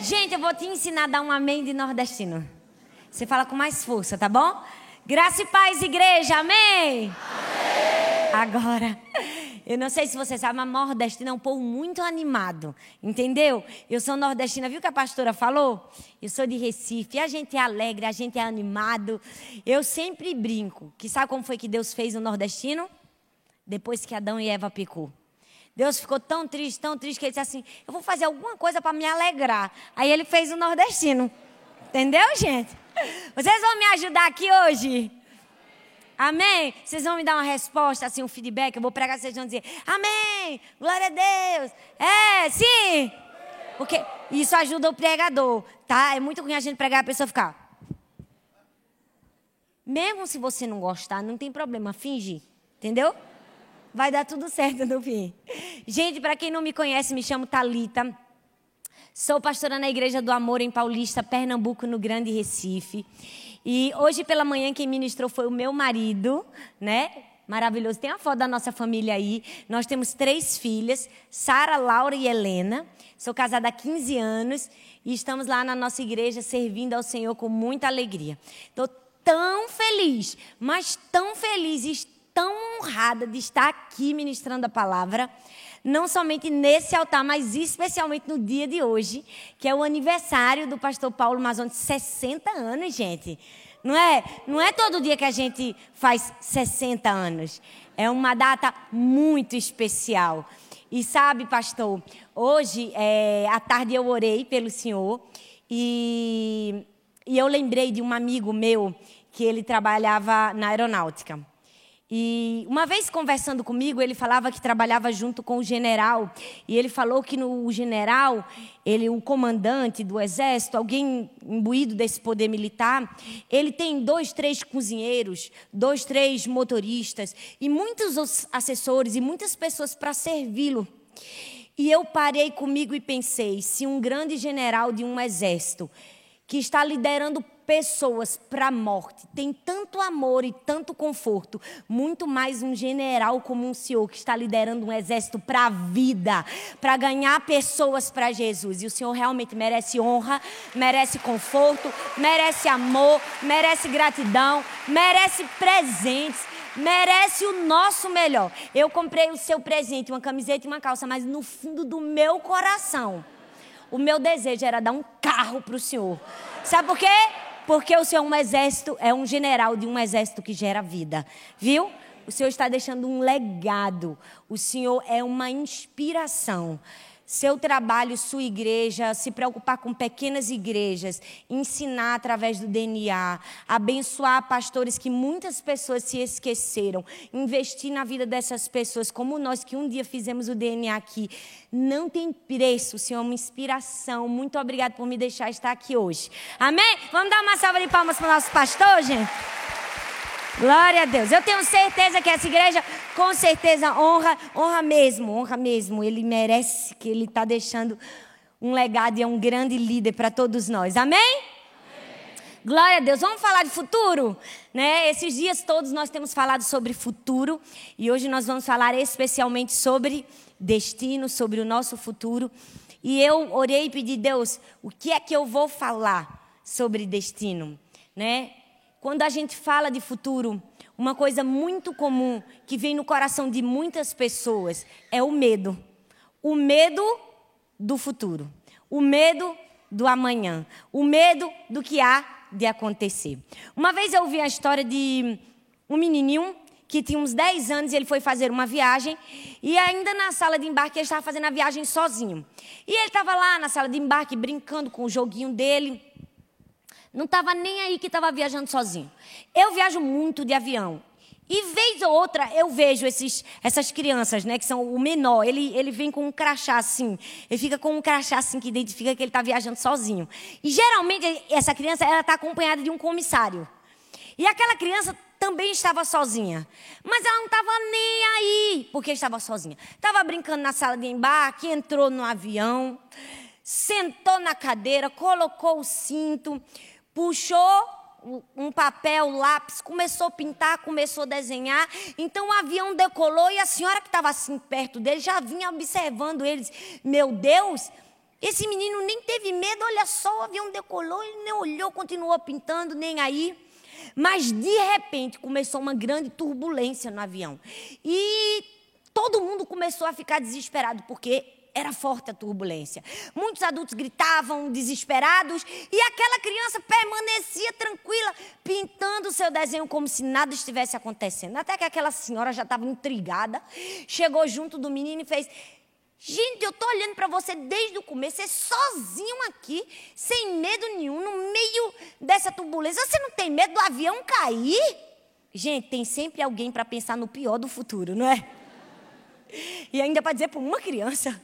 Gente, eu vou te ensinar a dar um amém de nordestino. Você fala com mais força, tá bom? Graça e paz, igreja, amém? amém. Agora, eu não sei se você sabe, mas nordestino é um povo muito animado, entendeu? Eu sou nordestina, viu que a pastora falou? Eu sou de Recife, a gente é alegre, a gente é animado. Eu sempre brinco, que sabe como foi que Deus fez o nordestino? Depois que Adão e Eva pecou. Deus ficou tão triste, tão triste, que ele disse assim: Eu vou fazer alguma coisa para me alegrar. Aí ele fez o nordestino. Entendeu, gente? Vocês vão me ajudar aqui hoje? Amém? Vocês vão me dar uma resposta, assim, um feedback. Eu vou pregar, vocês vão dizer: Amém! Glória a Deus! É, sim! Porque isso ajuda o pregador, tá? É muito ruim a gente pregar e a pessoa ficar. Mesmo se você não gostar, não tem problema, finge. Entendeu? Vai dar tudo certo no fim. Gente, para quem não me conhece, me chamo Talita. Sou pastora na Igreja do Amor em Paulista, Pernambuco, no Grande Recife. E hoje pela manhã quem ministrou foi o meu marido, né? Maravilhoso. Tem a foto da nossa família aí. Nós temos três filhas, Sara, Laura e Helena. Sou casada há 15 anos e estamos lá na nossa igreja servindo ao Senhor com muita alegria. Estou tão feliz, mas tão feliz tão honrada de estar aqui ministrando a palavra, não somente nesse altar, mas especialmente no dia de hoje, que é o aniversário do pastor Paulo Mazon de 60 anos, gente. Não é, não é todo dia que a gente faz 60 anos. É uma data muito especial. E sabe, pastor, hoje é, à tarde eu orei pelo senhor e, e eu lembrei de um amigo meu que ele trabalhava na aeronáutica. E uma vez conversando comigo, ele falava que trabalhava junto com o general. E ele falou que no general, ele, o comandante do exército, alguém imbuído desse poder militar, ele tem dois, três cozinheiros, dois, três motoristas e muitos assessores e muitas pessoas para servi-lo. E eu parei comigo e pensei: se um grande general de um exército que está liderando pessoas para a morte, tem tanto amor e tanto conforto, muito mais um general como um senhor que está liderando um exército para a vida, para ganhar pessoas para Jesus. E o senhor realmente merece honra, merece conforto, merece amor, merece gratidão, merece presentes merece o nosso melhor. Eu comprei o seu presente, uma camiseta e uma calça, mas no fundo do meu coração, o meu desejo era dar um carro para o senhor. Sabe por quê? Porque o Senhor é um exército, é um general de um exército que gera vida. Viu? O Senhor está deixando um legado. O Senhor é uma inspiração seu trabalho, sua igreja, se preocupar com pequenas igrejas, ensinar através do DNA, abençoar pastores que muitas pessoas se esqueceram, investir na vida dessas pessoas, como nós que um dia fizemos o DNA aqui. Não tem preço, Senhor, uma inspiração. Muito obrigado por me deixar estar aqui hoje. Amém? Vamos dar uma salva de palmas para o nosso pastor, gente? Glória a Deus. Eu tenho certeza que essa igreja, com certeza, honra, honra mesmo, honra mesmo. Ele merece que ele está deixando um legado e é um grande líder para todos nós. Amém? Amém? Glória a Deus. Vamos falar de futuro? Né? Esses dias todos nós temos falado sobre futuro e hoje nós vamos falar especialmente sobre destino, sobre o nosso futuro. E eu orei e pedi, Deus, o que é que eu vou falar sobre destino? Né? Quando a gente fala de futuro, uma coisa muito comum que vem no coração de muitas pessoas é o medo. O medo do futuro. O medo do amanhã. O medo do que há de acontecer. Uma vez eu ouvi a história de um menininho que tinha uns 10 anos e ele foi fazer uma viagem e ainda na sala de embarque ele estava fazendo a viagem sozinho. E ele estava lá na sala de embarque brincando com o joguinho dele. Não estava nem aí que estava viajando sozinho. Eu viajo muito de avião. E vez ou outra eu vejo esses, essas crianças, né, que são o menor, ele, ele vem com um crachá assim, ele fica com um crachá assim que identifica que ele está viajando sozinho. E geralmente essa criança ela está acompanhada de um comissário. E aquela criança também estava sozinha, mas ela não estava nem aí porque estava sozinha. Estava brincando na sala de embarque, entrou no avião, sentou na cadeira, colocou o cinto puxou um papel, lápis, começou a pintar, começou a desenhar. Então o avião decolou e a senhora que estava assim perto dele já vinha observando eles. Meu Deus, Esse menino nem teve medo, olha só, o avião decolou, ele nem olhou, continuou pintando, nem aí. Mas de repente começou uma grande turbulência no avião. E todo mundo começou a ficar desesperado, porque era forte a turbulência. Muitos adultos gritavam desesperados e aquela criança permanecia tranquila, pintando o seu desenho como se nada estivesse acontecendo. Até que aquela senhora já estava intrigada, chegou junto do menino e fez: Gente, eu estou olhando para você desde o começo, você sozinho aqui, sem medo nenhum, no meio dessa turbulência. Você não tem medo do avião cair? Gente, tem sempre alguém para pensar no pior do futuro, não é? E ainda para dizer para uma criança.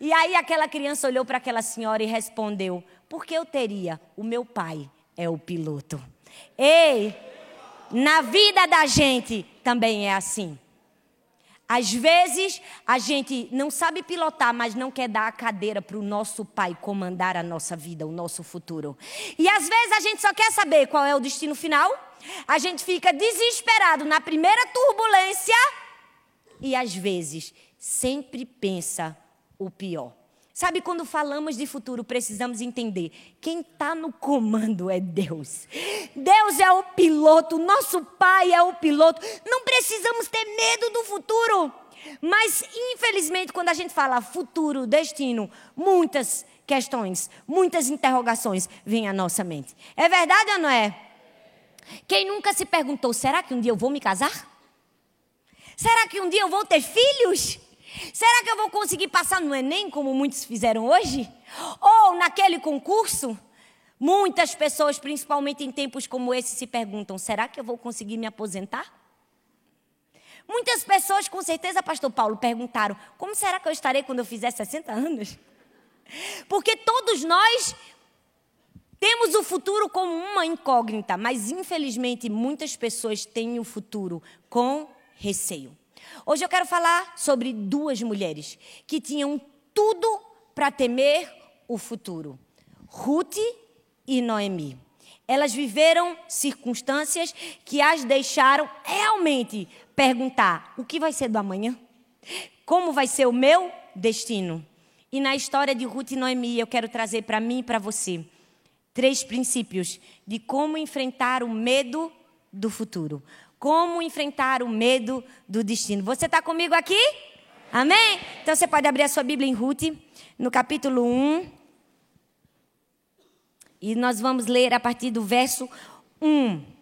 E aí aquela criança olhou para aquela senhora e respondeu: Por que eu teria? O meu pai é o piloto. Ei, na vida da gente também é assim. Às vezes a gente não sabe pilotar, mas não quer dar a cadeira para o nosso pai comandar a nossa vida, o nosso futuro. E às vezes a gente só quer saber qual é o destino final. A gente fica desesperado na primeira turbulência e às vezes sempre pensa o pior. Sabe, quando falamos de futuro, precisamos entender: quem está no comando é Deus. Deus é o piloto, nosso Pai é o piloto. Não precisamos ter medo do futuro. Mas, infelizmente, quando a gente fala futuro, destino, muitas questões, muitas interrogações vêm à nossa mente. É verdade ou não é? Quem nunca se perguntou: será que um dia eu vou me casar? Será que um dia eu vou ter filhos? Será que eu vou conseguir passar no Enem, como muitos fizeram hoje? Ou naquele concurso? Muitas pessoas, principalmente em tempos como esse, se perguntam: será que eu vou conseguir me aposentar? Muitas pessoas, com certeza, Pastor Paulo, perguntaram: como será que eu estarei quando eu fizer 60 anos? Porque todos nós temos o futuro como uma incógnita, mas infelizmente muitas pessoas têm o futuro com receio. Hoje eu quero falar sobre duas mulheres que tinham tudo para temer o futuro: Ruth e Noemi. Elas viveram circunstâncias que as deixaram realmente perguntar: o que vai ser do amanhã? Como vai ser o meu destino? E na história de Ruth e Noemi, eu quero trazer para mim e para você três princípios de como enfrentar o medo do futuro. Como enfrentar o medo do destino. Você está comigo aqui? Amém? Então você pode abrir a sua Bíblia em Ruth, no capítulo 1. E nós vamos ler a partir do verso 1.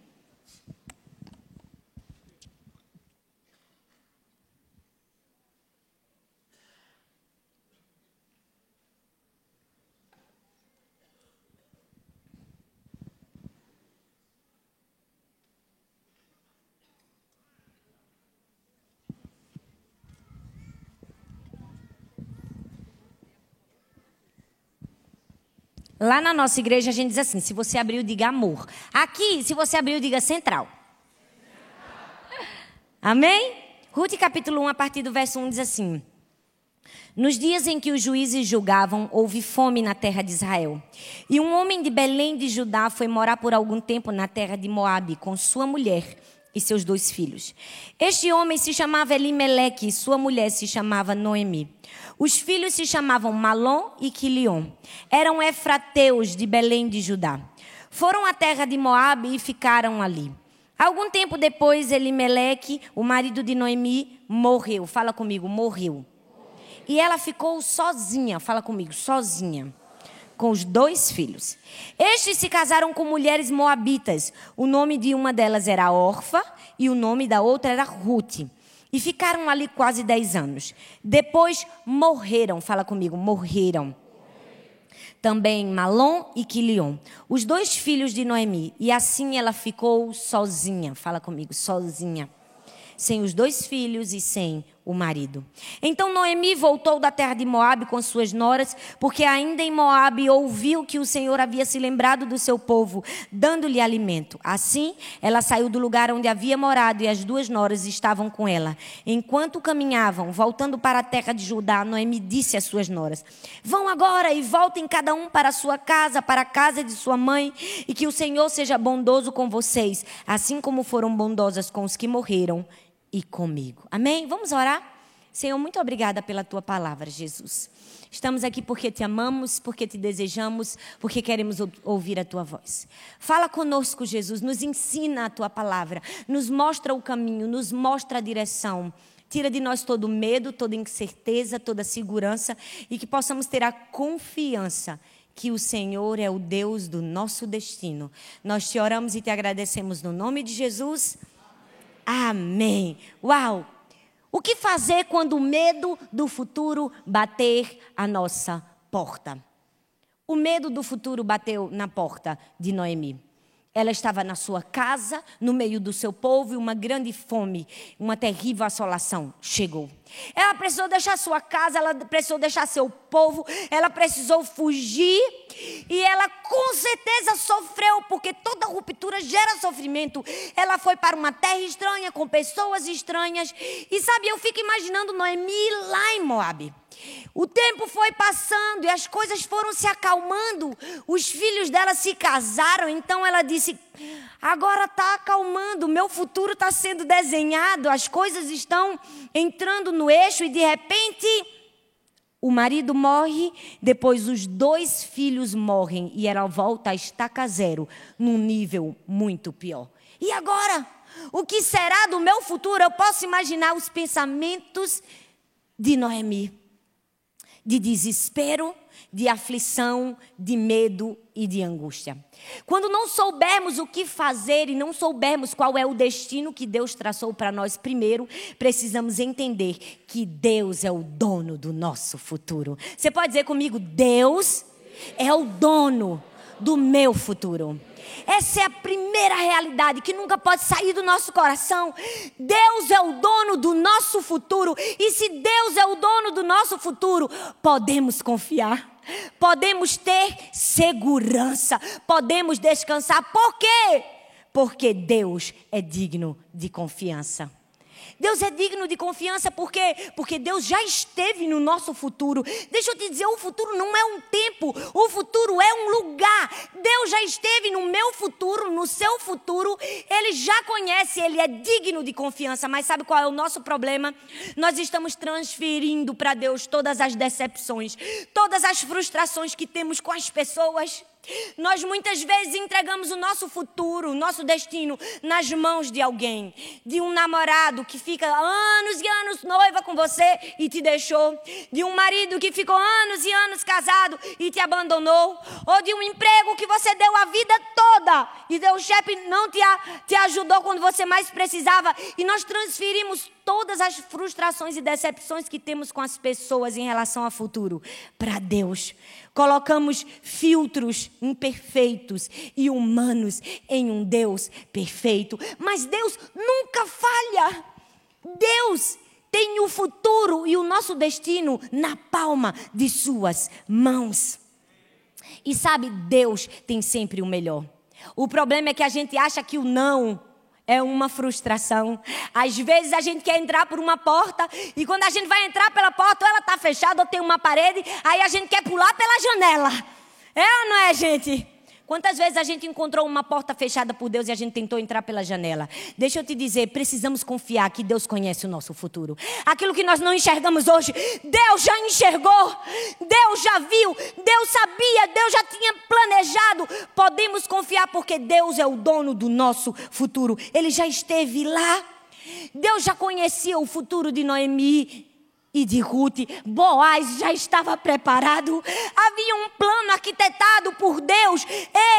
Lá na nossa igreja a gente diz assim: se você abriu, diga amor. Aqui, se você abriu, diga central. Amém? Ruth capítulo 1, a partir do verso 1 diz assim: Nos dias em que os juízes julgavam, houve fome na terra de Israel. E um homem de Belém de Judá foi morar por algum tempo na terra de Moabe com sua mulher e seus dois filhos. Este homem se chamava Elimeleque sua mulher se chamava Noemi. Os filhos se chamavam Malom e Quilion. Eram efrateus de Belém de Judá. Foram à terra de Moabe e ficaram ali. Algum tempo depois, Elimeleque, o marido de Noemi, morreu. Fala comigo, morreu. E ela ficou sozinha. Fala comigo, sozinha com os dois filhos. Estes se casaram com mulheres moabitas. O nome de uma delas era Orfa e o nome da outra era Ruth. E ficaram ali quase dez anos. Depois morreram. Fala comigo, morreram. Também Malom e Quilion, os dois filhos de Noemi. E assim ela ficou sozinha. Fala comigo, sozinha. Sem os dois filhos e sem o marido. Então Noemi voltou da terra de Moabe com suas noras, porque ainda em Moabe ouviu que o Senhor havia se lembrado do seu povo, dando-lhe alimento. Assim, ela saiu do lugar onde havia morado e as duas noras estavam com ela. Enquanto caminhavam, voltando para a terra de Judá, Noemi disse às suas noras: Vão agora e voltem cada um para a sua casa, para a casa de sua mãe, e que o Senhor seja bondoso com vocês, assim como foram bondosas com os que morreram e comigo. Amém? Vamos orar? Senhor, muito obrigada pela tua palavra, Jesus. Estamos aqui porque te amamos, porque te desejamos, porque queremos ouvir a tua voz. Fala conosco, Jesus, nos ensina a tua palavra, nos mostra o caminho, nos mostra a direção. Tira de nós todo medo, toda incerteza, toda segurança e que possamos ter a confiança que o Senhor é o Deus do nosso destino. Nós te oramos e te agradecemos no nome de Jesus. Amém. Uau! O que fazer quando o medo do futuro bater a nossa porta? O medo do futuro bateu na porta de Noemi. Ela estava na sua casa, no meio do seu povo, e uma grande fome, uma terrível assolação chegou. Ela precisou deixar sua casa, ela precisou deixar seu povo, ela precisou fugir e ela com certeza sofreu, porque toda ruptura gera sofrimento. Ela foi para uma terra estranha, com pessoas estranhas, e sabe, eu fico imaginando Noemi lá em Moabe. O tempo foi passando e as coisas foram se acalmando. Os filhos dela se casaram, então ela disse: Agora está acalmando, meu futuro está sendo desenhado, as coisas estão entrando no eixo e de repente o marido morre, depois os dois filhos morrem e ela volta a estaca zero, num nível muito pior. E agora? O que será do meu futuro? Eu posso imaginar os pensamentos de Noemi de desespero, de aflição, de medo e de angústia. Quando não soubermos o que fazer e não soubermos qual é o destino que Deus traçou para nós, primeiro precisamos entender que Deus é o dono do nosso futuro. Você pode dizer comigo: Deus é o dono do meu futuro. Essa é a primeira realidade que nunca pode sair do nosso coração. Deus é o dono do nosso futuro. E se Deus é o dono do nosso futuro, podemos confiar. Podemos ter segurança, podemos descansar. Por quê? Porque Deus é digno de confiança. Deus é digno de confiança porque porque Deus já esteve no nosso futuro. Deixa eu te dizer, o futuro não é um tempo, o futuro é um lugar. Deus já esteve no meu futuro, no seu futuro. Ele já conhece, ele é digno de confiança. Mas sabe qual é o nosso problema? Nós estamos transferindo para Deus todas as decepções, todas as frustrações que temos com as pessoas. Nós muitas vezes entregamos o nosso futuro, o nosso destino nas mãos de alguém, de um namorado que fica anos e anos noiva com você e te deixou, de um marido que ficou anos e anos casado e te abandonou, ou de um emprego que você deu a vida toda e o chefe não te, te ajudou quando você mais precisava e nós transferimos todas as frustrações e decepções que temos com as pessoas em relação ao futuro para Deus. Colocamos filtros imperfeitos e humanos em um Deus perfeito. Mas Deus nunca falha. Deus tem o futuro e o nosso destino na palma de Suas mãos. E sabe, Deus tem sempre o melhor. O problema é que a gente acha que o não é uma frustração. Às vezes a gente quer entrar por uma porta e quando a gente vai entrar pela porta, ou ela está fechada ou tem uma parede, aí a gente quer pular pela janela. É ou não é, gente? Quantas vezes a gente encontrou uma porta fechada por Deus e a gente tentou entrar pela janela? Deixa eu te dizer, precisamos confiar que Deus conhece o nosso futuro. Aquilo que nós não enxergamos hoje, Deus já enxergou, Deus já viu, Deus sabia, Deus já tinha planejado. Podemos confiar porque Deus é o dono do nosso futuro. Ele já esteve lá. Deus já conhecia o futuro de Noemi e de Ruth. Boaz já estava preparado. Havia um plano arquitetado por Deus.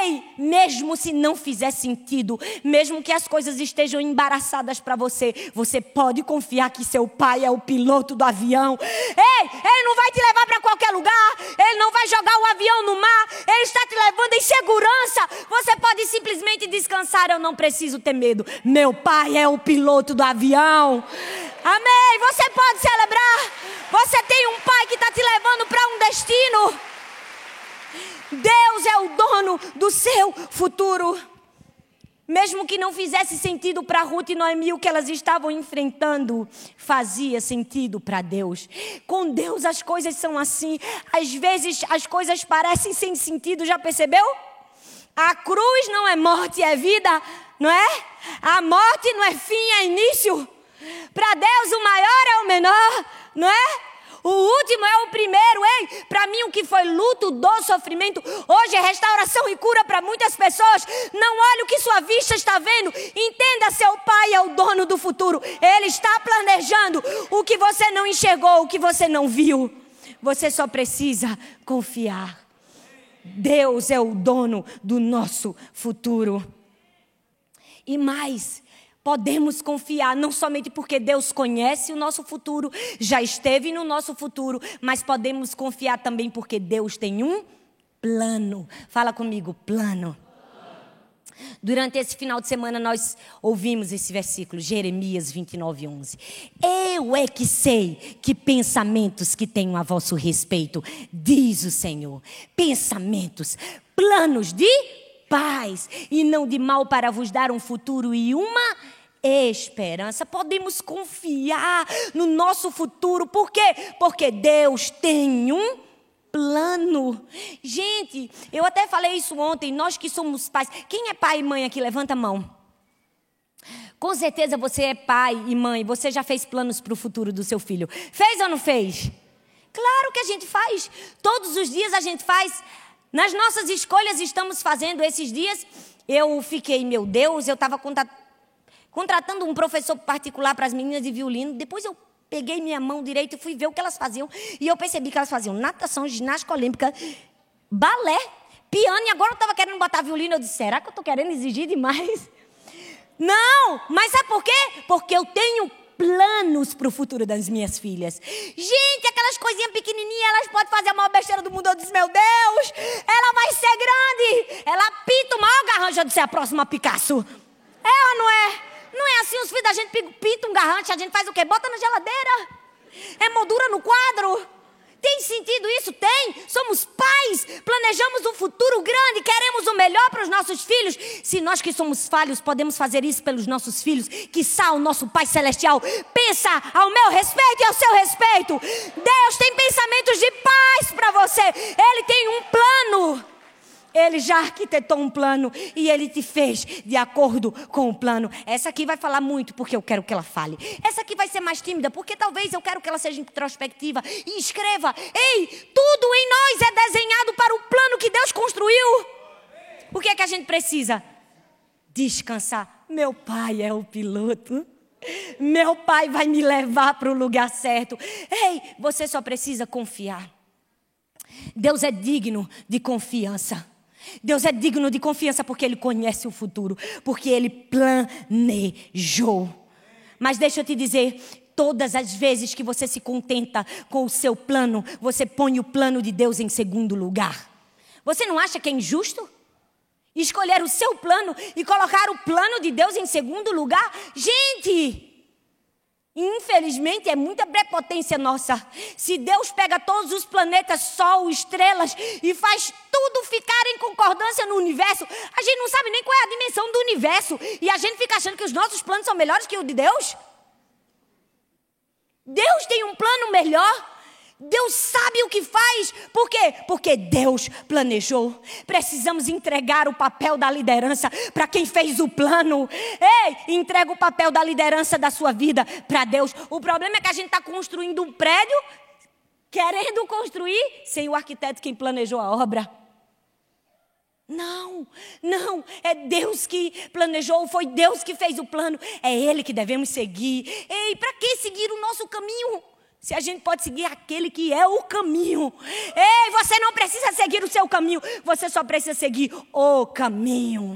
Ei, mesmo se não fizer sentido, mesmo que as coisas estejam embaraçadas para você, você pode confiar que seu pai é o piloto do avião. Ei, ele não vai te levar para qualquer lugar. Ele não vai jogar o avião no mar. Ele está te levando em segurança. Você pode simplesmente descansar. Eu não preciso ter medo. Meu pai é o piloto do avião. Amém. Você pode Você tem um pai que está te levando para um destino. Deus é o dono do seu futuro. Mesmo que não fizesse sentido para Ruth e Noemi o que elas estavam enfrentando, fazia sentido para Deus. Com Deus as coisas são assim. Às vezes as coisas parecem sem sentido, já percebeu? A cruz não é morte, é vida, não é? A morte não é fim, é início. Para Deus, o maior é o menor, não é? O último é o primeiro, ei. Para mim, o que foi luto, dor, sofrimento, hoje é restauração e cura para muitas pessoas. Não olhe o que sua vista está vendo. Entenda, seu pai é o dono do futuro. Ele está planejando o que você não enxergou, o que você não viu. Você só precisa confiar. Deus é o dono do nosso futuro. E mais, podemos confiar não somente porque Deus conhece o nosso futuro, já esteve no nosso futuro, mas podemos confiar também porque Deus tem um plano. Fala comigo, plano. Durante esse final de semana nós ouvimos esse versículo, Jeremias 29, 11. Eu é que sei que pensamentos que tenho a vosso respeito, diz o Senhor. Pensamentos, planos de paz e não de mal para vos dar um futuro e uma esperança. Podemos confiar no nosso futuro. Por quê? Porque Deus tem um plano. Gente, eu até falei isso ontem. Nós que somos pais. Quem é pai e mãe aqui? Levanta a mão. Com certeza você é pai e mãe. Você já fez planos para o futuro do seu filho. Fez ou não fez? Claro que a gente faz. Todos os dias a gente faz. Nas nossas escolhas estamos fazendo esses dias. Eu fiquei, meu Deus, eu estava contratando um professor particular para as meninas de violino. Depois eu peguei minha mão direita e fui ver o que elas faziam. E eu percebi que elas faziam natação, ginástica olímpica, balé, piano. E agora eu estava querendo botar violino. Eu disse: será que eu estou querendo exigir demais? Não, mas sabe por quê? Porque eu tenho planos para o futuro das minhas filhas. Gente, aquelas coisinhas pequenininhas, elas podem fazer a maior besteira do mundo. Eu disse, meu Deus, ela vai ser grande. Ela pita o maior garrancho. Eu disse, é a próxima Picasso. É ou não é? Não é assim, os filhos da gente pintam um garrante, a gente faz o quê? Bota na geladeira. É moldura no quadro. Tem sentido isso? Tem. Somos pais, planejamos um futuro grande, queremos o melhor para os nossos filhos. Se nós que somos falhos podemos fazer isso pelos nossos filhos, que o nosso Pai Celestial pensa ao meu respeito e ao seu respeito. Deus tem pensamentos de paz para você. Ele tem um plano. Ele já arquitetou um plano e ele te fez de acordo com o plano. Essa aqui vai falar muito porque eu quero que ela fale. Essa aqui vai ser mais tímida porque talvez eu quero que ela seja introspectiva e escreva. Ei, tudo em nós é desenhado para o plano que Deus construiu. O que é que a gente precisa? Descansar. Meu pai é o piloto. Meu pai vai me levar para o lugar certo. Ei, você só precisa confiar. Deus é digno de confiança. Deus é digno de confiança porque Ele conhece o futuro, porque Ele planejou. Mas deixa eu te dizer, todas as vezes que você se contenta com o seu plano, você põe o plano de Deus em segundo lugar. Você não acha que é injusto? Escolher o seu plano e colocar o plano de Deus em segundo lugar? Gente, Infelizmente, é muita prepotência nossa. Se Deus pega todos os planetas, Sol, estrelas e faz tudo ficar em concordância no universo, a gente não sabe nem qual é a dimensão do universo. E a gente fica achando que os nossos planos são melhores que o de Deus. Deus tem um plano melhor. Deus sabe o que faz. Por quê? Porque Deus planejou. Precisamos entregar o papel da liderança para quem fez o plano. Ei, entrega o papel da liderança da sua vida para Deus. O problema é que a gente está construindo um prédio, querendo construir, sem o arquiteto quem planejou a obra. Não, não, é Deus que planejou, foi Deus que fez o plano, é Ele que devemos seguir. Ei, para que seguir o nosso caminho? Se a gente pode seguir aquele que é o caminho. Ei, você não precisa seguir o seu caminho, você só precisa seguir o caminho.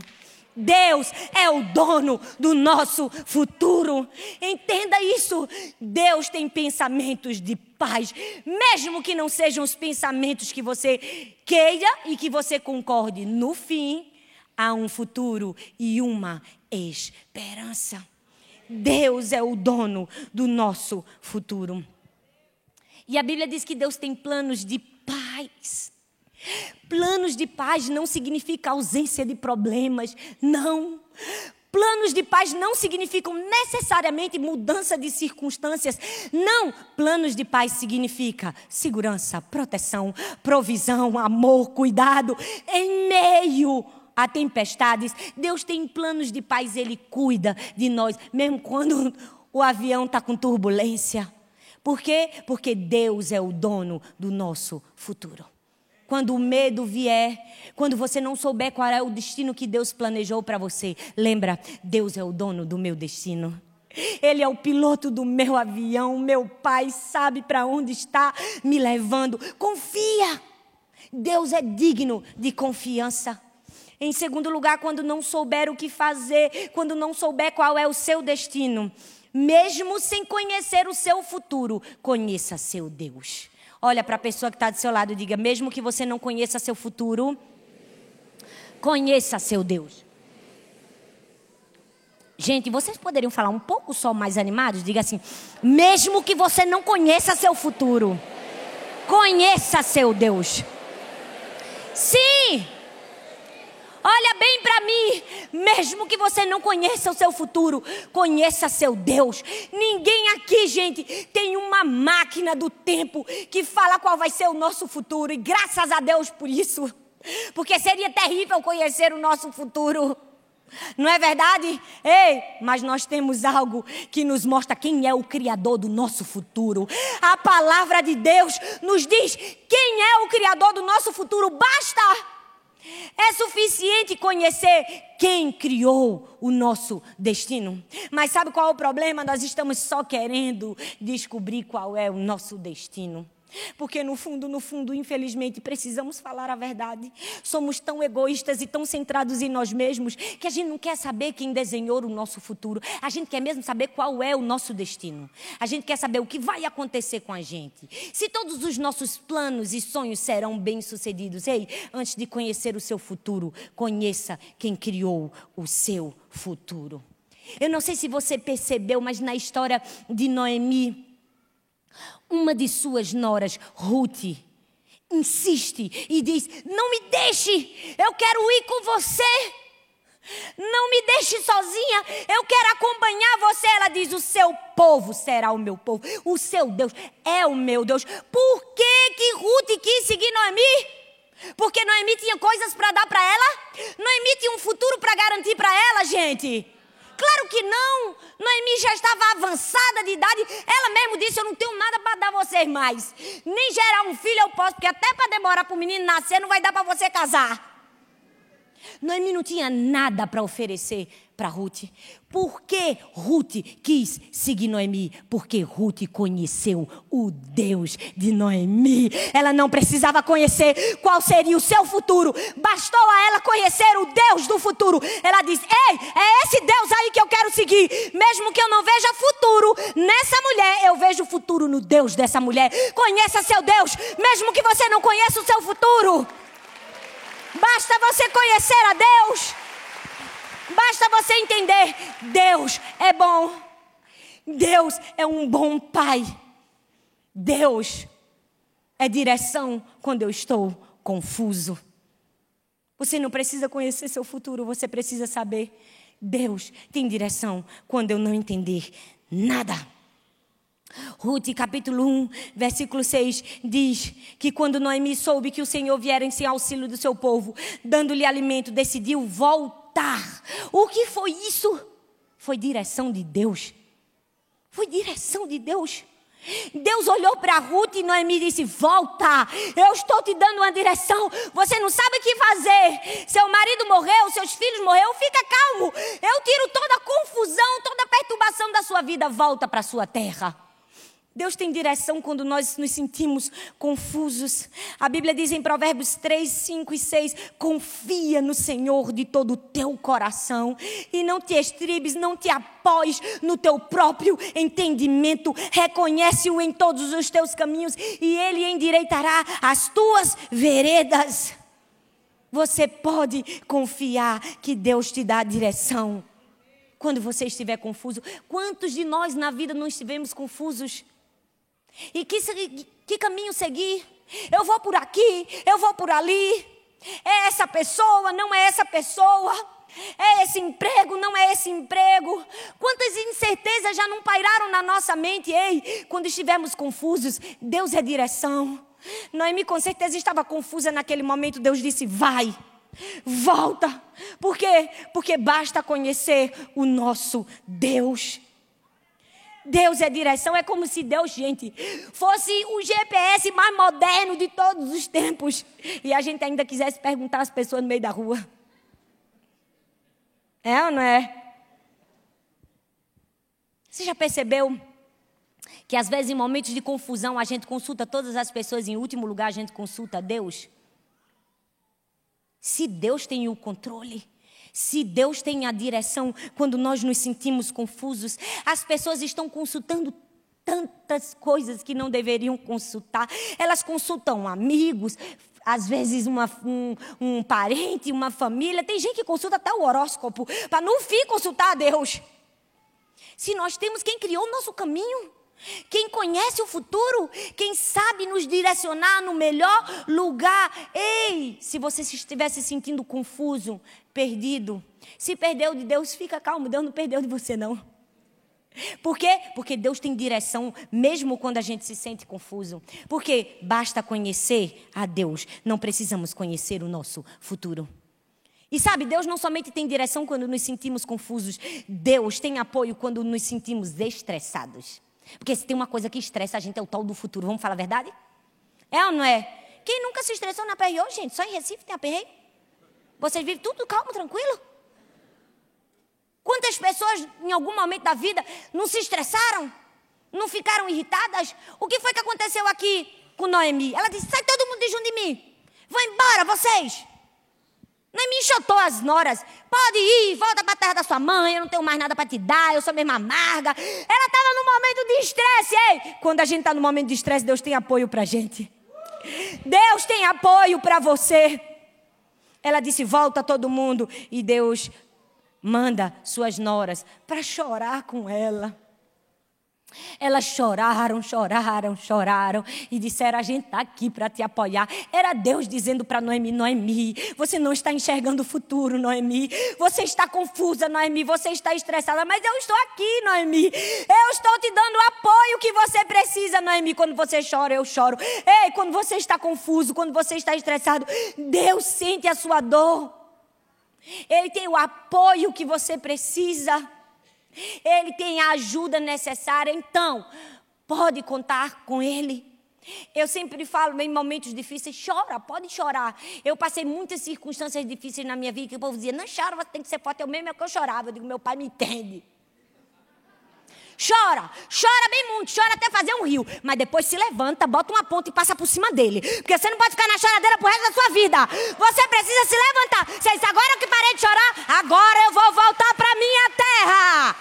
Deus é o dono do nosso futuro. Entenda isso. Deus tem pensamentos de paz, mesmo que não sejam os pensamentos que você queira e que você concorde. No fim, há um futuro e uma esperança. Deus é o dono do nosso futuro. E a Bíblia diz que Deus tem planos de paz. Planos de paz não significa ausência de problemas, não. Planos de paz não significam necessariamente mudança de circunstâncias. Não, planos de paz significa segurança, proteção, provisão, amor, cuidado em meio a tempestades. Deus tem planos de paz, ele cuida de nós, mesmo quando o avião está com turbulência. Por quê? Porque Deus é o dono do nosso futuro. Quando o medo vier, quando você não souber qual é o destino que Deus planejou para você, lembra, Deus é o dono do meu destino. Ele é o piloto do meu avião, meu pai sabe para onde está me levando. Confia. Deus é digno de confiança. Em segundo lugar, quando não souber o que fazer, quando não souber qual é o seu destino, mesmo sem conhecer o seu futuro, conheça seu Deus. Olha para a pessoa que está do seu lado e diga: mesmo que você não conheça seu futuro, conheça seu Deus. Gente, vocês poderiam falar um pouco só mais animados? Diga assim: mesmo que você não conheça seu futuro, conheça seu Deus. Sim! Olha bem para mim, mesmo que você não conheça o seu futuro, conheça seu Deus. Ninguém aqui, gente, tem uma máquina do tempo que fala qual vai ser o nosso futuro, e graças a Deus por isso, porque seria terrível conhecer o nosso futuro. Não é verdade? Ei, mas nós temos algo que nos mostra quem é o Criador do nosso futuro. A palavra de Deus nos diz quem é o Criador do nosso futuro. Basta é suficiente conhecer quem criou o nosso destino. Mas sabe qual é o problema? Nós estamos só querendo descobrir qual é o nosso destino. Porque no fundo, no fundo, infelizmente, precisamos falar a verdade. Somos tão egoístas e tão centrados em nós mesmos que a gente não quer saber quem desenhou o nosso futuro. A gente quer mesmo saber qual é o nosso destino. A gente quer saber o que vai acontecer com a gente. Se todos os nossos planos e sonhos serão bem-sucedidos. Ei, antes de conhecer o seu futuro, conheça quem criou o seu futuro. Eu não sei se você percebeu, mas na história de Noemi, uma de suas noras, Ruth, insiste e diz: Não me deixe, eu quero ir com você. Não me deixe sozinha, eu quero acompanhar você. Ela diz: O seu povo será o meu povo, o seu Deus é o meu Deus. Por que, que Ruth quis seguir Noemi? Porque Noemi tinha coisas para dar para ela? Noemi tinha um futuro para garantir para ela, gente. Claro que não. Noemi já estava avançada de idade. Ela mesmo disse: Eu não tenho nada para dar a vocês mais. Nem gerar um filho eu posso, porque até para demorar para o menino nascer não vai dar para você casar. Noemi não tinha nada para oferecer para Ruth. Por que Ruth quis seguir Noemi? Porque Ruth conheceu o Deus de Noemi. Ela não precisava conhecer qual seria o seu futuro, bastou a ela conhecer o Deus do futuro. Ela diz: Ei, é esse Deus aí que eu quero seguir. Mesmo que eu não veja futuro nessa mulher, eu vejo futuro no Deus dessa mulher. Conheça seu Deus, mesmo que você não conheça o seu futuro. Basta você conhecer a Deus. Basta você entender: Deus é bom. Deus é um bom pai. Deus é direção quando eu estou confuso. Você não precisa conhecer seu futuro, você precisa saber. Deus tem direção quando eu não entender nada. Ruth, capítulo 1, versículo 6, diz que quando Noemi soube que o Senhor viera em seu auxílio do seu povo, dando-lhe alimento, decidiu voltar. O que foi isso? Foi direção de Deus. Foi direção de Deus. Deus olhou para Ruth e Noemi disse: Volta, eu estou te dando uma direção. Você não sabe o que fazer. Seu marido morreu, seus filhos morreram. Fica calmo. Eu tiro toda a confusão, toda a perturbação da sua vida. Volta para a sua terra. Deus tem direção quando nós nos sentimos confusos. A Bíblia diz em Provérbios 3, 5 e 6: Confia no Senhor de todo o teu coração e não te estribes, não te apoies no teu próprio entendimento. Reconhece-o em todos os teus caminhos e ele endireitará as tuas veredas. Você pode confiar que Deus te dá direção quando você estiver confuso. Quantos de nós na vida não estivemos confusos? E que, que caminho seguir? Eu vou por aqui, eu vou por ali. É essa pessoa, não é essa pessoa. É esse emprego, não é esse emprego. Quantas incertezas já não pairaram na nossa mente? Ei, quando estivermos confusos, Deus é direção. Noemi com certeza estava confusa naquele momento. Deus disse: Vai, volta. Por quê? Porque basta conhecer o nosso Deus. Deus é direção, é como se Deus, gente, fosse o GPS mais moderno de todos os tempos. E a gente ainda quisesse perguntar às pessoas no meio da rua. É ou não é? Você já percebeu que às vezes em momentos de confusão a gente consulta todas as pessoas, em último lugar a gente consulta Deus? Se Deus tem o controle, se Deus tem a direção quando nós nos sentimos confusos, as pessoas estão consultando tantas coisas que não deveriam consultar. Elas consultam amigos, às vezes uma, um, um parente, uma família. Tem gente que consulta até o horóscopo para no fim consultar a Deus. Se nós temos quem criou o nosso caminho, quem conhece o futuro, quem sabe nos direcionar no melhor lugar. Ei, se você estivesse se sentindo confuso, perdido, se perdeu de Deus, fica calmo, Deus não perdeu de você não. Por quê? Porque Deus tem direção mesmo quando a gente se sente confuso. Porque basta conhecer a Deus, não precisamos conhecer o nosso futuro. E sabe, Deus não somente tem direção quando nos sentimos confusos, Deus tem apoio quando nos sentimos estressados. Porque se tem uma coisa que estressa a gente é o tal do futuro, vamos falar a verdade? É ou não é? Quem nunca se estressou na aperreio, gente? Só em Recife tem aperreio? Vocês vivem tudo calmo, tranquilo? Quantas pessoas em algum momento da vida não se estressaram? Não ficaram irritadas? O que foi que aconteceu aqui com Noemi? Ela disse: sai todo mundo de junto de mim. Vão embora, vocês. Noemi enxotou as noras. Pode ir, volta para a terra da sua mãe, eu não tenho mais nada para te dar, eu sou mesmo amarga. Ela estava no momento de estresse, ei. Quando a gente está no momento de estresse, Deus tem apoio para a gente. Deus tem apoio para você. Ela disse: volta todo mundo. E Deus manda suas noras para chorar com ela. Elas choraram, choraram, choraram e disseram: A gente está aqui para te apoiar. Era Deus dizendo para Noemi: Noemi, você não está enxergando o futuro, Noemi. Você está confusa, Noemi. Você está estressada, mas eu estou aqui, Noemi. Eu estou te dando o apoio que você precisa, Noemi. Quando você chora, eu choro. Ei, quando você está confuso, quando você está estressado, Deus sente a sua dor. Ele tem o apoio que você precisa. Ele tem a ajuda necessária, então pode contar com Ele. Eu sempre falo em momentos difíceis, chora, pode chorar. Eu passei muitas circunstâncias difíceis na minha vida que o povo dizia, não chora, você tem que ser forte. Eu mesmo é que eu chorava. Eu digo, meu pai me entende. Chora, chora bem muito, chora até fazer um rio. Mas depois se levanta, bota uma ponta e passa por cima dele. Porque você não pode ficar na choradeira pro resto da sua vida. Você precisa se levantar. Você diz, agora que parei de chorar, agora eu vou voltar para minha terra.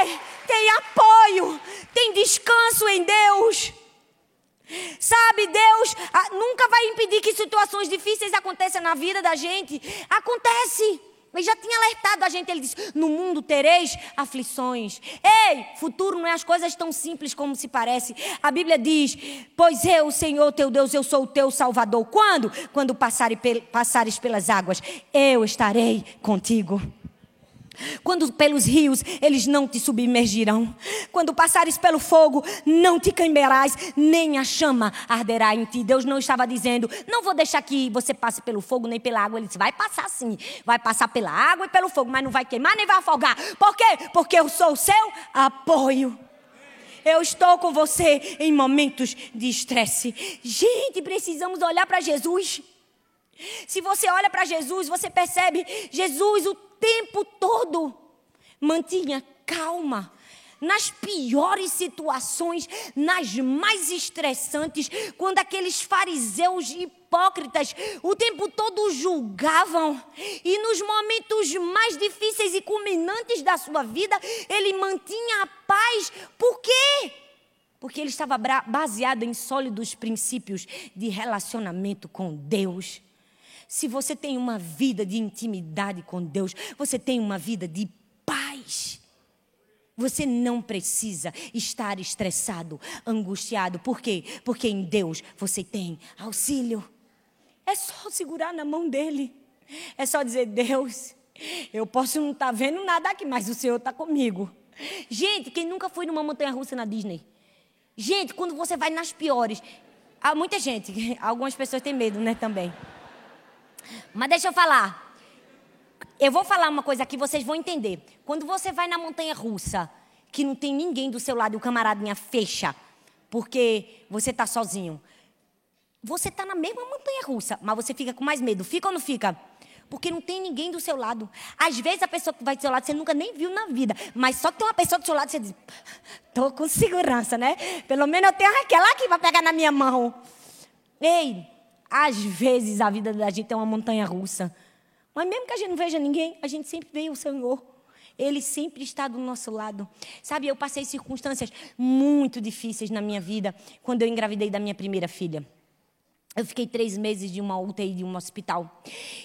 Ei, tem apoio, tem descanso em Deus. Sabe, Deus ah, nunca vai impedir que situações difíceis aconteçam na vida da gente. Acontece. Ele já tinha alertado a gente, ele disse: No mundo tereis aflições. Ei, futuro não é as coisas tão simples como se parece. A Bíblia diz: Pois eu, Senhor teu Deus, eu sou o teu Salvador. Quando? Quando passares pelas águas, eu estarei contigo. Quando pelos rios, eles não te submergirão. Quando passares pelo fogo, não te queimarás, nem a chama arderá em ti. Deus não estava dizendo, não vou deixar que você passe pelo fogo nem pela água. Ele disse, vai passar sim. Vai passar pela água e pelo fogo, mas não vai queimar nem vai afogar. Por quê? Porque eu sou o seu apoio. Eu estou com você em momentos de estresse. Gente, precisamos olhar para Jesus. Se você olha para Jesus, você percebe Jesus o tempo todo mantinha calma. Nas piores situações, nas mais estressantes, quando aqueles fariseus hipócritas o tempo todo julgavam, e nos momentos mais difíceis e culminantes da sua vida, ele mantinha a paz. Por quê? Porque ele estava baseado em sólidos princípios de relacionamento com Deus. Se você tem uma vida de intimidade com Deus, você tem uma vida de paz. Você não precisa estar estressado, angustiado. Por quê? Porque em Deus você tem auxílio. É só segurar na mão dele. É só dizer: Deus, eu posso não estar tá vendo nada aqui, mas o Senhor está comigo. Gente, quem nunca foi numa montanha russa na Disney? Gente, quando você vai nas piores. Há muita gente, algumas pessoas têm medo, né, também. Mas deixa eu falar. Eu vou falar uma coisa aqui, vocês vão entender. Quando você vai na montanha russa, que não tem ninguém do seu lado e o camaradinha fecha porque você está sozinho. Você está na mesma montanha russa, mas você fica com mais medo. Fica ou não fica? Porque não tem ninguém do seu lado. Às vezes a pessoa que vai do seu lado você nunca nem viu na vida. Mas só que tem uma pessoa do seu lado você diz: estou com segurança, né? Pelo menos eu tenho aquela aqui para pegar na minha mão. Ei, às vezes a vida da gente é uma montanha russa. Mas mesmo que a gente não veja ninguém, a gente sempre vê o Senhor. Ele sempre está do nosso lado. Sabe, eu passei circunstâncias muito difíceis na minha vida quando eu engravidei da minha primeira filha. Eu fiquei três meses de uma UTI, de um hospital.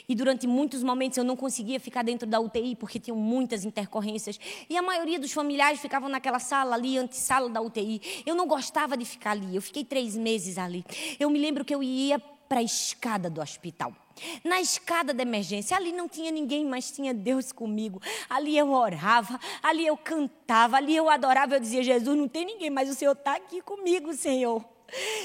E durante muitos momentos eu não conseguia ficar dentro da UTI porque tinham muitas intercorrências. E a maioria dos familiares ficavam naquela sala ali, antessala da UTI. Eu não gostava de ficar ali. Eu fiquei três meses ali. Eu me lembro que eu ia para a escada do hospital. Na escada da emergência, ali não tinha ninguém, mas tinha Deus comigo. Ali eu orava, ali eu cantava, ali eu adorava. Eu dizia: Jesus, não tem ninguém, mas o Senhor está aqui comigo, Senhor.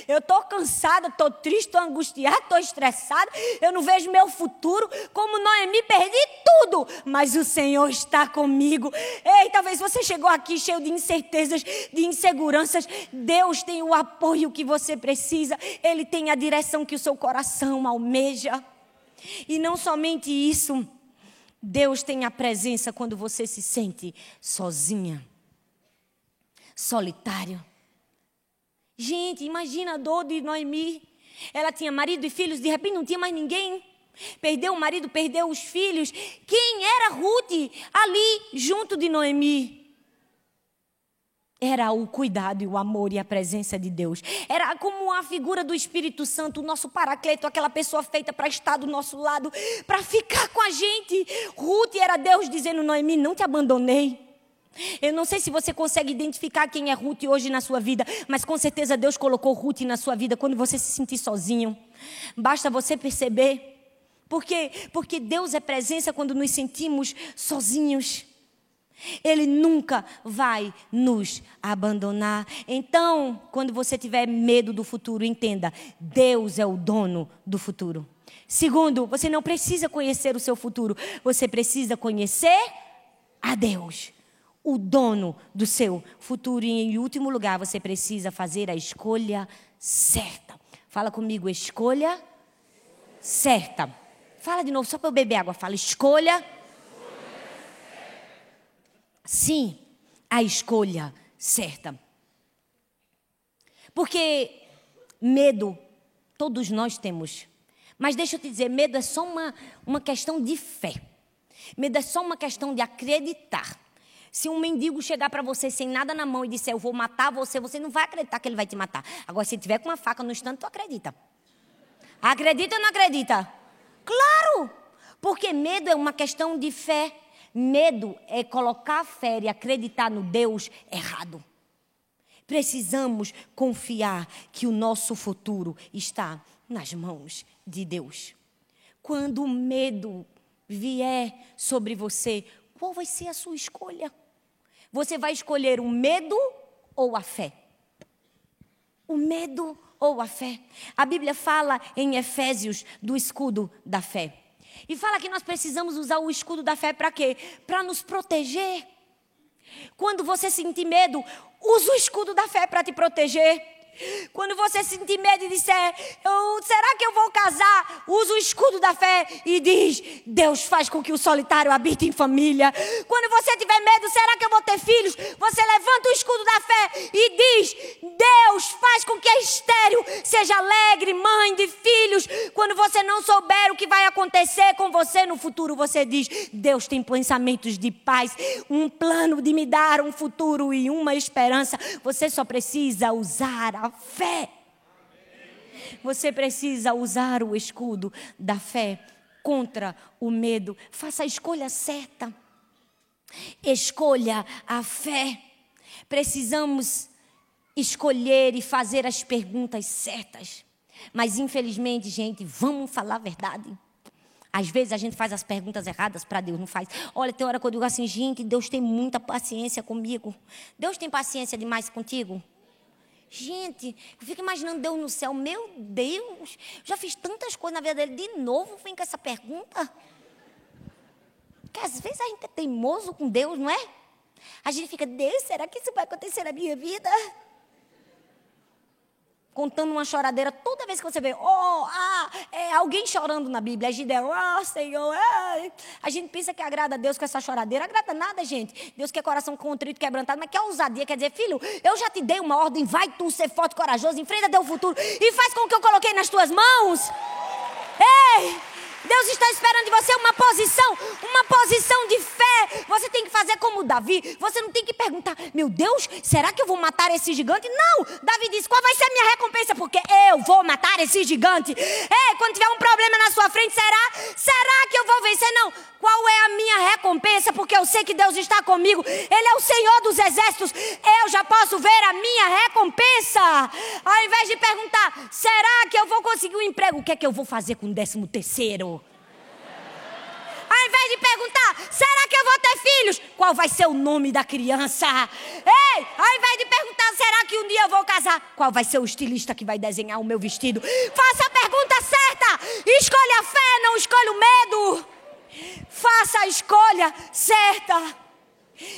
Eu estou cansada, estou triste, estou angustiada, estou estressada. Eu não vejo meu futuro. Como Noemi, perdi tudo. Mas o Senhor está comigo. Ei, talvez você chegou aqui cheio de incertezas, de inseguranças. Deus tem o apoio que você precisa. Ele tem a direção que o seu coração almeja. E não somente isso. Deus tem a presença quando você se sente sozinha, solitário. Gente, imagina a dor de Noemi. Ela tinha marido e filhos, de repente não tinha mais ninguém. Perdeu o marido, perdeu os filhos. Quem era Ruth ali junto de Noemi? Era o cuidado e o amor e a presença de Deus. Era como a figura do Espírito Santo, o nosso paracleto, aquela pessoa feita para estar do nosso lado, para ficar com a gente. Ruth era Deus dizendo: Noemi, não te abandonei. Eu não sei se você consegue identificar quem é Ruth hoje na sua vida, mas com certeza Deus colocou Ruth na sua vida quando você se sentir sozinho. Basta você perceber. Por quê? Porque Deus é presença quando nos sentimos sozinhos. Ele nunca vai nos abandonar. Então, quando você tiver medo do futuro, entenda: Deus é o dono do futuro. Segundo, você não precisa conhecer o seu futuro, você precisa conhecer a Deus o dono do seu futuro. E em último lugar, você precisa fazer a escolha certa. Fala comigo, escolha certa. Fala de novo, só para eu beber água. Fala, escolha. Sim, a escolha certa. Porque medo, todos nós temos. Mas deixa eu te dizer, medo é só uma, uma questão de fé. Medo é só uma questão de acreditar. Se um mendigo chegar para você sem nada na mão e disser eu vou matar você, você não vai acreditar que ele vai te matar. Agora, se tiver com uma faca no instante, tu acredita. Acredita ou não acredita? Claro! Porque medo é uma questão de fé. Medo é colocar fé e acreditar no Deus errado. Precisamos confiar que o nosso futuro está nas mãos de Deus. Quando o medo vier sobre você, qual vai ser a sua escolha? Você vai escolher o medo ou a fé? O medo ou a fé? A Bíblia fala em Efésios do escudo da fé. E fala que nós precisamos usar o escudo da fé para quê? Para nos proteger. Quando você sentir medo, use o escudo da fé para te proteger. Quando você sentir medo e disser, será que eu vou casar? Usa o escudo da fé e diz: Deus faz com que o solitário habite em família. Quando você tiver medo, será que eu vou ter filhos? Você levanta o escudo da fé e diz: Deus faz com que a estéreo seja alegre, mãe de filhos. Quando você não souber o que vai acontecer com você no futuro, você diz: Deus tem pensamentos de paz, um plano de me dar um futuro e uma esperança. Você só precisa usar a fé. Você precisa usar o escudo da fé contra o medo. Faça a escolha certa. Escolha a fé. Precisamos escolher e fazer as perguntas certas. Mas infelizmente, gente, vamos falar a verdade. Às vezes a gente faz as perguntas erradas para Deus, não faz. Olha, tem hora que eu digo assim, gente, Deus tem muita paciência comigo. Deus tem paciência demais contigo? Gente, eu fico imaginando Deus no céu. Meu Deus, já fiz tantas coisas na vida dele. De novo vem com essa pergunta. Porque às vezes a gente é teimoso com Deus, não é? A gente fica, Deus, será que isso vai acontecer na minha vida? Contando uma choradeira toda vez que você vê, oh, ah, é alguém chorando na Bíblia. É, oh, Senhor, é. a gente pensa que agrada a Deus com essa choradeira. Agrada nada, gente. Deus quer coração contrito, quebrantado, mas quer ousadia. Quer dizer, filho, eu já te dei uma ordem, vai tu ser forte, corajoso, enfrenta teu futuro e faz com que eu coloquei nas tuas mãos. Ei! Deus está esperando de você uma posição, uma posição de fé. Você tem que fazer como Davi. Você não tem que perguntar, meu Deus, será que eu vou matar esse gigante? Não! Davi disse: qual vai ser a minha recompensa? Porque eu vou matar esse gigante. Ei, quando tiver um problema na sua frente, será? Será que eu vou vencer? Não. Qual é a minha recompensa? Porque eu sei que Deus está comigo. Ele é o Senhor dos exércitos. Eu já posso ver a minha recompensa. Ao invés de perguntar, será que eu vou conseguir um emprego? O que é que eu vou fazer com o décimo terceiro? Ao invés de perguntar, será que eu vou ter filhos? Qual vai ser o nome da criança? Ei, ao invés de perguntar, será que um dia eu vou casar? Qual vai ser o estilista que vai desenhar o meu vestido? Faça a pergunta certa. Escolha a fé, não escolha o medo. Faça a escolha certa.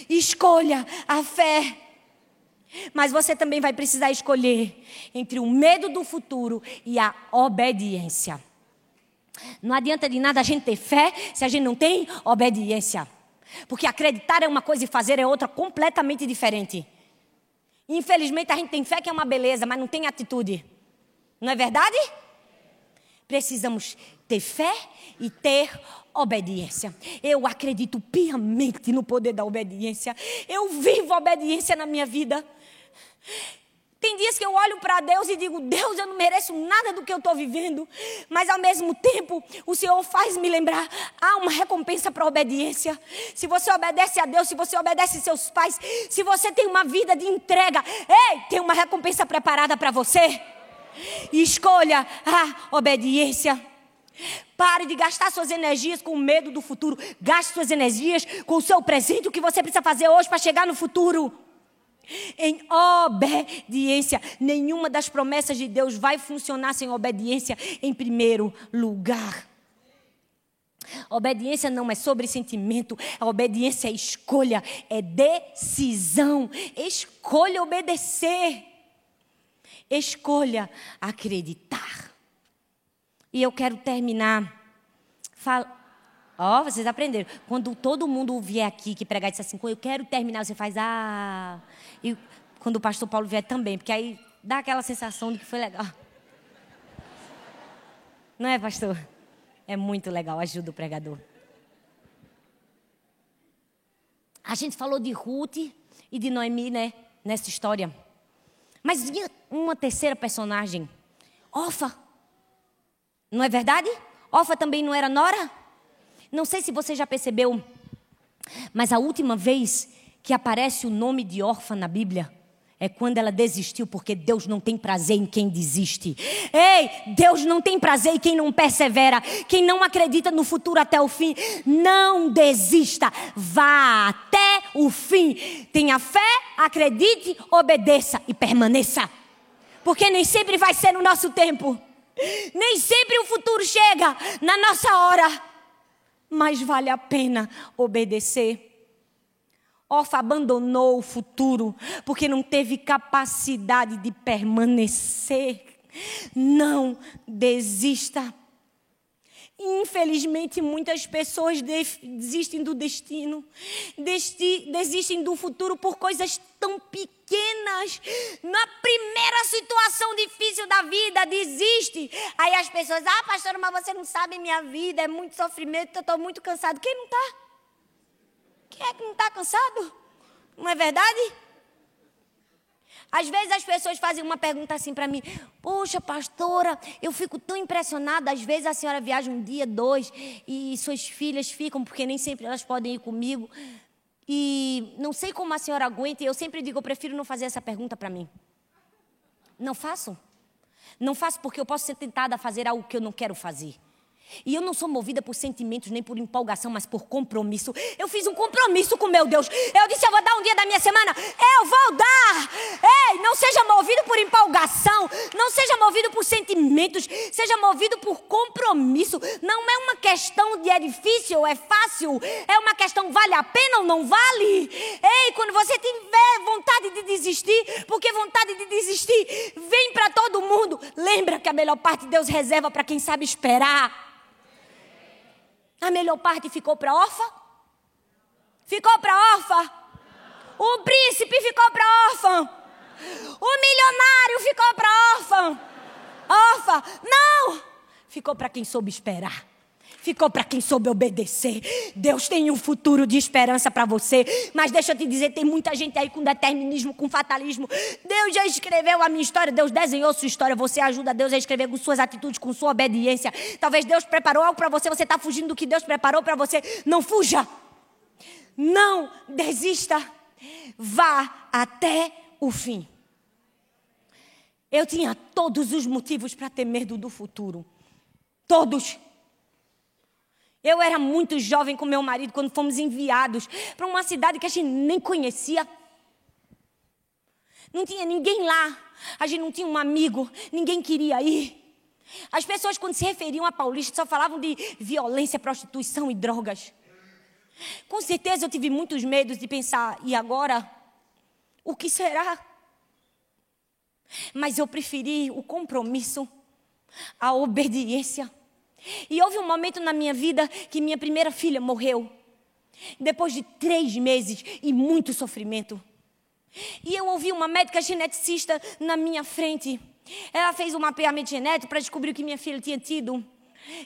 Escolha a fé. Mas você também vai precisar escolher entre o medo do futuro e a obediência. Não adianta de nada a gente ter fé se a gente não tem obediência. Porque acreditar é uma coisa e fazer é outra completamente diferente. Infelizmente a gente tem fé que é uma beleza, mas não tem atitude. Não é verdade? Precisamos ter fé e ter obediência. Eu acredito piamente no poder da obediência. Eu vivo obediência na minha vida. Tem dias que eu olho para Deus e digo: Deus, eu não mereço nada do que eu estou vivendo, mas ao mesmo tempo o Senhor faz me lembrar: há uma recompensa para a obediência. Se você obedece a Deus, se você obedece seus pais, se você tem uma vida de entrega, ei, tem uma recompensa preparada para você. Escolha a obediência. Pare de gastar suas energias com medo do futuro. Gaste suas energias com o seu presente, o que você precisa fazer hoje para chegar no futuro em obediência. Nenhuma das promessas de Deus vai funcionar sem obediência em primeiro lugar. Obediência não é sobre sentimento, a obediência é escolha, é decisão. Escolha obedecer. Escolha acreditar. E eu quero terminar. Fala, Ó, oh, vocês aprenderam. Quando todo mundo vier aqui que pregar e disser assim, eu quero terminar, você faz, ah. E quando o pastor Paulo vier também, porque aí dá aquela sensação de que foi legal. Não é, pastor? É muito legal, ajuda o pregador. A gente falou de Ruth e de Noemi, né? Nessa história. Mas uma terceira personagem, Ofa. Não é verdade? Ofa também não era Nora? Não sei se você já percebeu, mas a última vez que aparece o nome de órfã na Bíblia é quando ela desistiu, porque Deus não tem prazer em quem desiste. Ei, Deus não tem prazer em quem não persevera, quem não acredita no futuro até o fim. Não desista, vá até o fim. Tenha fé, acredite, obedeça e permaneça. Porque nem sempre vai ser no nosso tempo. Nem sempre o futuro chega na nossa hora mas vale a pena obedecer. Orfa abandonou o futuro porque não teve capacidade de permanecer. Não desista. Infelizmente, muitas pessoas desistem do destino, desistem do futuro por coisas tão pequenas. Na primeira situação difícil da vida, desiste. Aí as pessoas, ah, pastor, mas você não sabe minha vida, é muito sofrimento, eu estou muito cansado. Quem não está? Quem é que não está cansado? Não é verdade? Às vezes as pessoas fazem uma pergunta assim para mim: Poxa, pastora, eu fico tão impressionada. Às vezes a senhora viaja um dia, dois, e suas filhas ficam, porque nem sempre elas podem ir comigo. E não sei como a senhora aguenta, e eu sempre digo: Eu prefiro não fazer essa pergunta para mim. Não faço. Não faço porque eu posso ser tentada a fazer algo que eu não quero fazer. E eu não sou movida por sentimentos nem por empolgação, mas por compromisso. Eu fiz um compromisso com meu Deus. Eu disse: eu vou dar um dia da minha semana. Eu vou dar. Ei, não seja movido por empolgação. Não seja movido por sentimentos. Seja movido por compromisso. Não é uma questão de é difícil ou é fácil. É uma questão vale a pena ou não vale. Ei, quando você tiver vontade de desistir, porque vontade de desistir vem para todo mundo. Lembra que a melhor parte Deus reserva para quem sabe esperar. A melhor parte ficou para órfã? Ficou para órfã? O príncipe ficou para órfã? O milionário ficou para órfã? Órfã? Não! Ficou para quem soube esperar. Ficou para quem soube obedecer. Deus tem um futuro de esperança para você. Mas deixa eu te dizer, tem muita gente aí com determinismo, com fatalismo. Deus já escreveu a minha história, Deus desenhou sua história. Você ajuda Deus a escrever com suas atitudes, com sua obediência. Talvez Deus preparou algo para você, você está fugindo do que Deus preparou para você. Não fuja. Não desista. Vá até o fim. Eu tinha todos os motivos para ter medo do futuro. Todos. Eu era muito jovem com meu marido quando fomos enviados para uma cidade que a gente nem conhecia. Não tinha ninguém lá. A gente não tinha um amigo, ninguém queria ir. As pessoas, quando se referiam a Paulista, só falavam de violência, prostituição e drogas. Com certeza eu tive muitos medos de pensar, e agora? O que será? Mas eu preferi o compromisso, a obediência. E houve um momento na minha vida que minha primeira filha morreu. Depois de três meses e muito sofrimento. E eu ouvi uma médica geneticista na minha frente. Ela fez um mapeamento genético para descobrir o que minha filha tinha tido.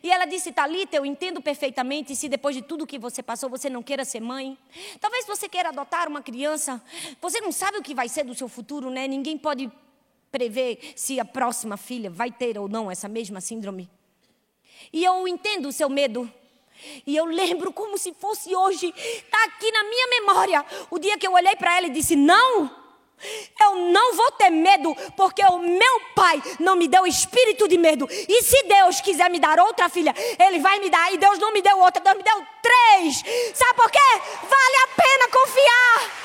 E ela disse, Talita, eu entendo perfeitamente se depois de tudo que você passou você não queira ser mãe. Talvez você queira adotar uma criança. Você não sabe o que vai ser do seu futuro, né? Ninguém pode prever se a próxima filha vai ter ou não essa mesma síndrome. E eu entendo o seu medo. E eu lembro como se fosse hoje, está aqui na minha memória, o dia que eu olhei para ela e disse: Não, eu não vou ter medo, porque o meu pai não me deu espírito de medo. E se Deus quiser me dar outra filha, Ele vai me dar. E Deus não me deu outra, Deus me deu três. Sabe por quê? Vale a pena confiar.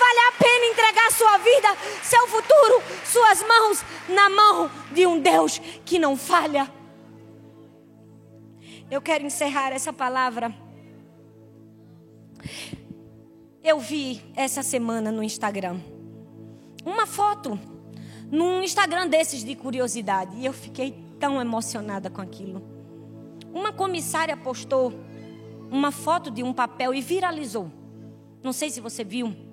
Vale a pena entregar sua vida, seu futuro, suas mãos na mão de um Deus que não falha. Eu quero encerrar essa palavra. Eu vi essa semana no Instagram uma foto num Instagram desses de curiosidade e eu fiquei tão emocionada com aquilo. Uma comissária postou uma foto de um papel e viralizou. Não sei se você viu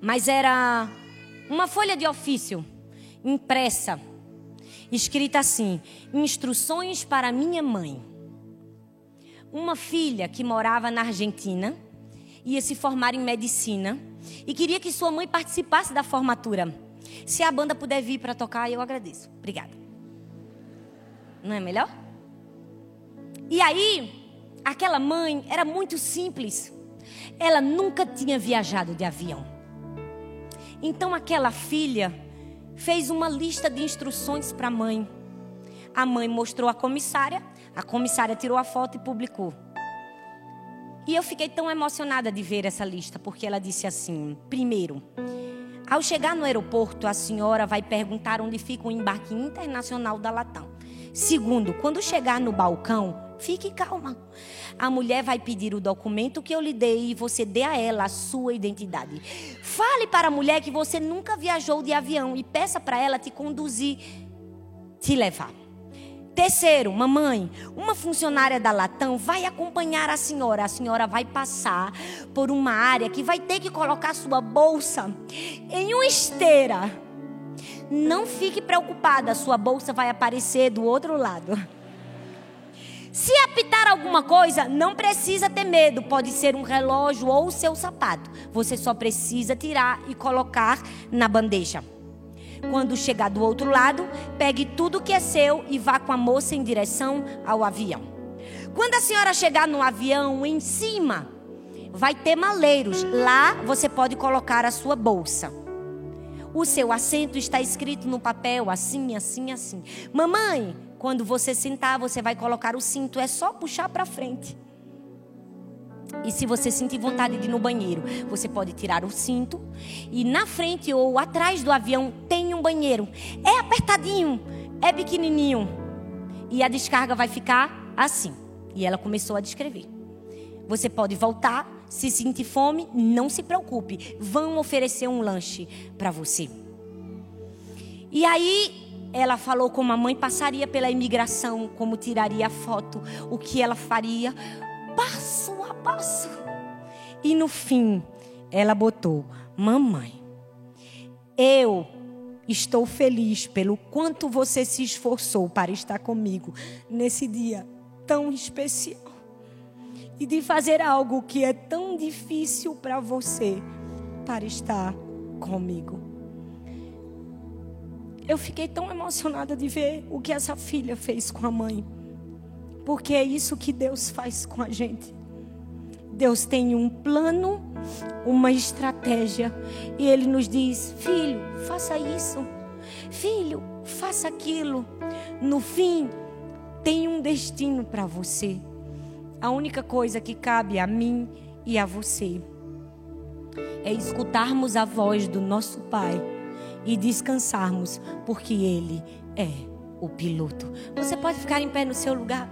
mas era uma folha de ofício impressa, escrita assim: Instruções para minha mãe. Uma filha que morava na Argentina, ia se formar em medicina e queria que sua mãe participasse da formatura. Se a banda puder vir para tocar, eu agradeço. Obrigada. Não é melhor? E aí, aquela mãe era muito simples. Ela nunca tinha viajado de avião. Então aquela filha fez uma lista de instruções para a mãe. A mãe mostrou a comissária, a comissária tirou a foto e publicou. E eu fiquei tão emocionada de ver essa lista, porque ela disse assim: primeiro, ao chegar no aeroporto, a senhora vai perguntar onde fica o embarque internacional da Latam. Segundo, quando chegar no balcão, fique calma. A mulher vai pedir o documento que eu lhe dei e você dê a ela a sua identidade. Fale para a mulher que você nunca viajou de avião e peça para ela te conduzir, te levar. Terceiro, mamãe, uma funcionária da Latam vai acompanhar a senhora. A senhora vai passar por uma área que vai ter que colocar sua bolsa em uma esteira. Não fique preocupada, sua bolsa vai aparecer do outro lado. Se apitar alguma coisa, não precisa ter medo. Pode ser um relógio ou o seu sapato. Você só precisa tirar e colocar na bandeja. Quando chegar do outro lado, pegue tudo que é seu e vá com a moça em direção ao avião. Quando a senhora chegar no avião, em cima, vai ter maleiros. Lá você pode colocar a sua bolsa. O seu assento está escrito no papel assim, assim, assim. Mamãe, Quando você sentar, você vai colocar o cinto, é só puxar para frente. E se você sentir vontade de ir no banheiro, você pode tirar o cinto e na frente ou atrás do avião tem um banheiro. É apertadinho, é pequenininho. E a descarga vai ficar assim. E ela começou a descrever. Você pode voltar, se sentir fome, não se preocupe, vão oferecer um lanche para você. E aí ela falou como a mãe passaria pela imigração, como tiraria a foto, o que ela faria, passo a passo. E no fim, ela botou: Mamãe, eu estou feliz pelo quanto você se esforçou para estar comigo nesse dia tão especial. E de fazer algo que é tão difícil para você para estar comigo. Eu fiquei tão emocionada de ver o que essa filha fez com a mãe. Porque é isso que Deus faz com a gente. Deus tem um plano, uma estratégia, e Ele nos diz: filho, faça isso, filho, faça aquilo. No fim, tem um destino para você. A única coisa que cabe a mim e a você é escutarmos a voz do nosso Pai e descansarmos, porque Ele é o piloto. Você pode ficar em pé no seu lugar?